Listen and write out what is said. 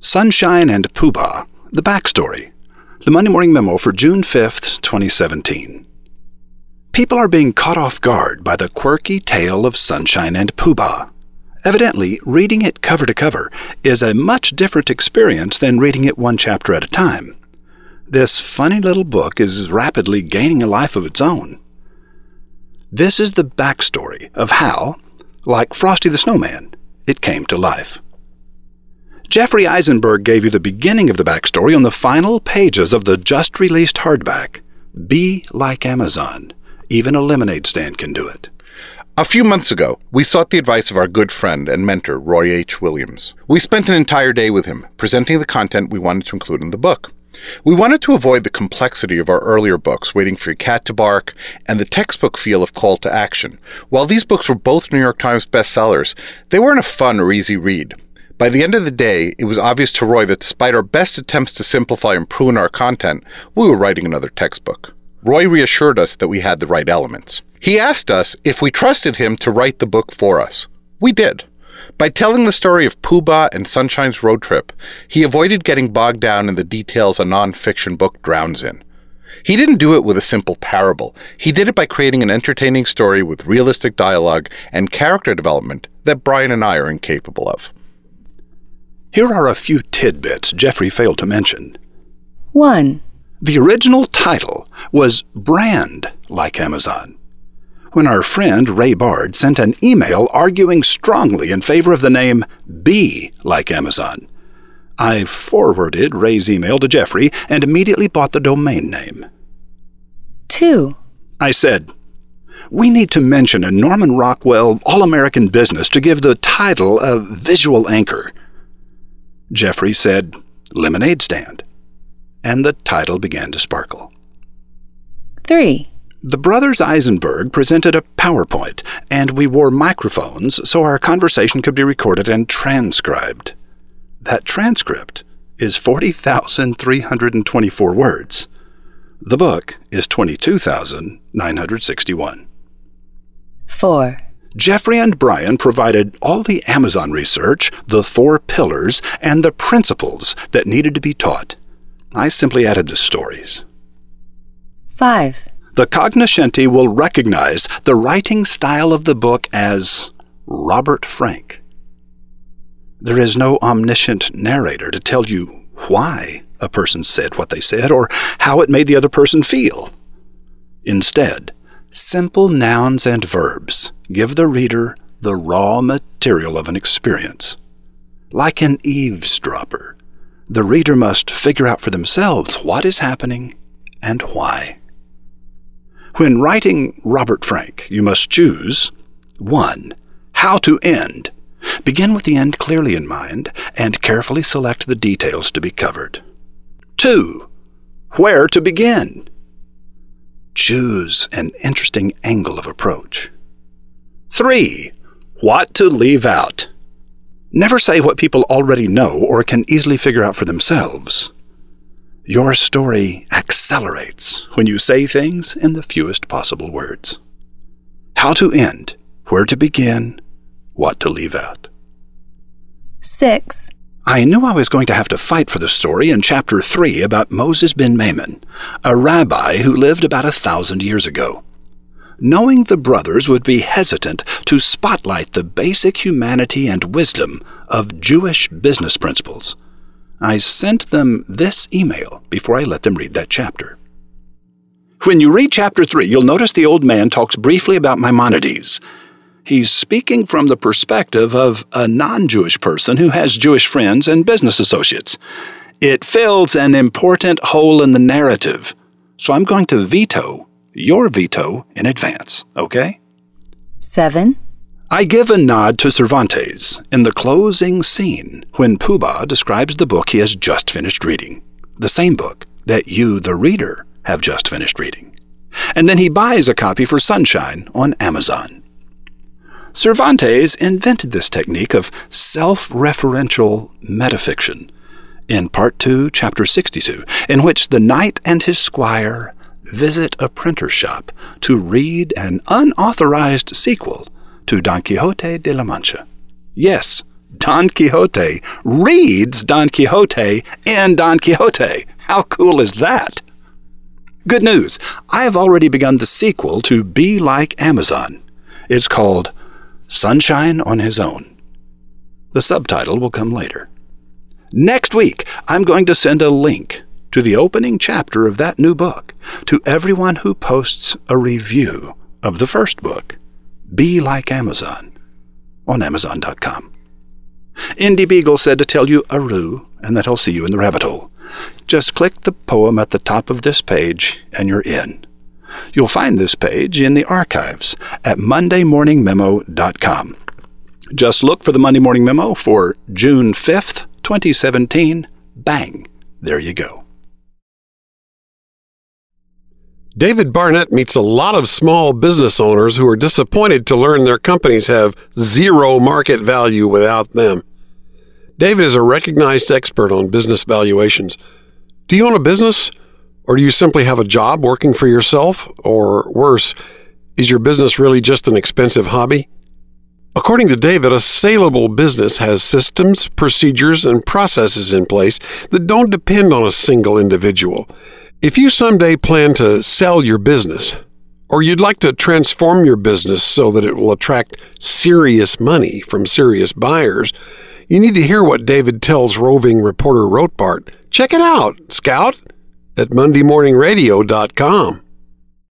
Sunshine and Pooh Bah, the backstory. The Monday Morning Memo for June 5th, 2017. People are being caught off guard by the quirky tale of Sunshine and Pooh Bah. Evidently, reading it cover to cover is a much different experience than reading it one chapter at a time. This funny little book is rapidly gaining a life of its own. This is the backstory of how, like Frosty the Snowman, it came to life. Jeffrey Eisenberg gave you the beginning of the backstory on the final pages of the just released hardback. Be like Amazon. Even a lemonade stand can do it. A few months ago, we sought the advice of our good friend and mentor, Roy H. Williams. We spent an entire day with him, presenting the content we wanted to include in the book. We wanted to avoid the complexity of our earlier books, Waiting for Your Cat to Bark, and the textbook feel of Call to Action. While these books were both New York Times bestsellers, they weren't a fun or easy read. By the end of the day, it was obvious to Roy that despite our best attempts to simplify and prune our content, we were writing another textbook. Roy reassured us that we had the right elements. He asked us if we trusted him to write the book for us. We did. By telling the story of Pooh Bah and Sunshine's road trip, he avoided getting bogged down in the details a nonfiction book drowns in. He didn't do it with a simple parable. He did it by creating an entertaining story with realistic dialogue and character development that Bryan and I are incapable of. Here are a few tidbits Jeffrey failed to mention. 1. The original title was Brand Like Amazon. When our friend Ray Bard sent an email arguing strongly in favor of the name Be Like Amazon, I forwarded Ray's email to Jeffrey and immediately bought the domain name. 2. I said, We need to mention a Norman Rockwell All American Business to give the title a visual anchor. Jeffrey said, Lemonade Stand. And the title began to sparkle. 3. The brothers Eisenberg presented a PowerPoint, and we wore microphones so our conversation could be recorded and transcribed. That transcript is 40,324 words. The book is 22,961. 4. Jeffrey and Bryan provided all the Amazon research, the four pillars, and the principles that needed to be taught. I simply added the stories. 5. The cognoscenti will recognize the writing style of the book as Robert Frank. There is no omniscient narrator to tell you why a person said what they said or how it made the other person feel. Instead, simple nouns and verbs give the reader the raw material of an experience. Like an eavesdropper, the reader must figure out for themselves what is happening and why. When writing Robert Frank, you must choose 1. How to end. Begin with the end clearly in mind and carefully select the details to be covered. 2. Where to begin. Choose an interesting angle of approach. 3. What to leave out. Never say what people already know or can easily figure out for themselves. Your story accelerates when you say things in the fewest possible words. How to end, where to begin, what to leave out. 6. I knew I was going to have to fight for the story in chapter 3 about Moses ben Maimon, a rabbi who lived about a thousand years ago. Knowing the brothers would be hesitant to spotlight the basic humanity and wisdom of Jewish business principles, I sent them this email before I let them read that chapter. When you read chapter 3, you'll notice the old man talks briefly about Maimonides. He's speaking from the perspective of a non Jewish person who has Jewish friends and business associates. It fills an important hole in the narrative, so I'm going to veto your veto in advance, okay? 7. I give a nod to Cervantes in the closing scene when Pooh Bah describes the book he has just finished reading, the same book that you, the reader, have just finished reading. And then he buys a copy for Sunshine on Amazon. Cervantes invented this technique of self referential metafiction in Part 2, Chapter 62, in which the knight and his squire visit a printer shop to read an unauthorized sequel to Don Quixote de la Mancha. Yes, Don Quixote reads Don Quixote in Don Quixote. How cool is that? Good news! I have already begun the sequel to Be Like Amazon. It's called Sunshine on His Own. The subtitle will come later. Next week, I'm going to send a link to the opening chapter of that new book to everyone who posts a review of the first book, Be Like Amazon, on Amazon.com. Indy Beagle said to tell you Aru and that I'll see you in the rabbit hole. Just click the poem at the top of this page and you're in. You'll find this page in the archives at mondaymorningmemo.com. Just look for the Monday Morning Memo for June 5th, 2017. Bang! There you go. David Barnett meets a lot of small business owners who are disappointed to learn their companies have zero market value without them. David is a recognized expert on business valuations. Do you own a business? Or do you simply have a job working for yourself? Or worse, is your business really just an expensive hobby? According to David, a saleable business has systems, procedures, and processes in place that don't depend on a single individual. If you someday plan to sell your business, or you'd like to transform your business so that it will attract serious money from serious buyers, you need to hear what David tells roving reporter Rotbart. Check it out, Scout, at MondayMorningRadio.com.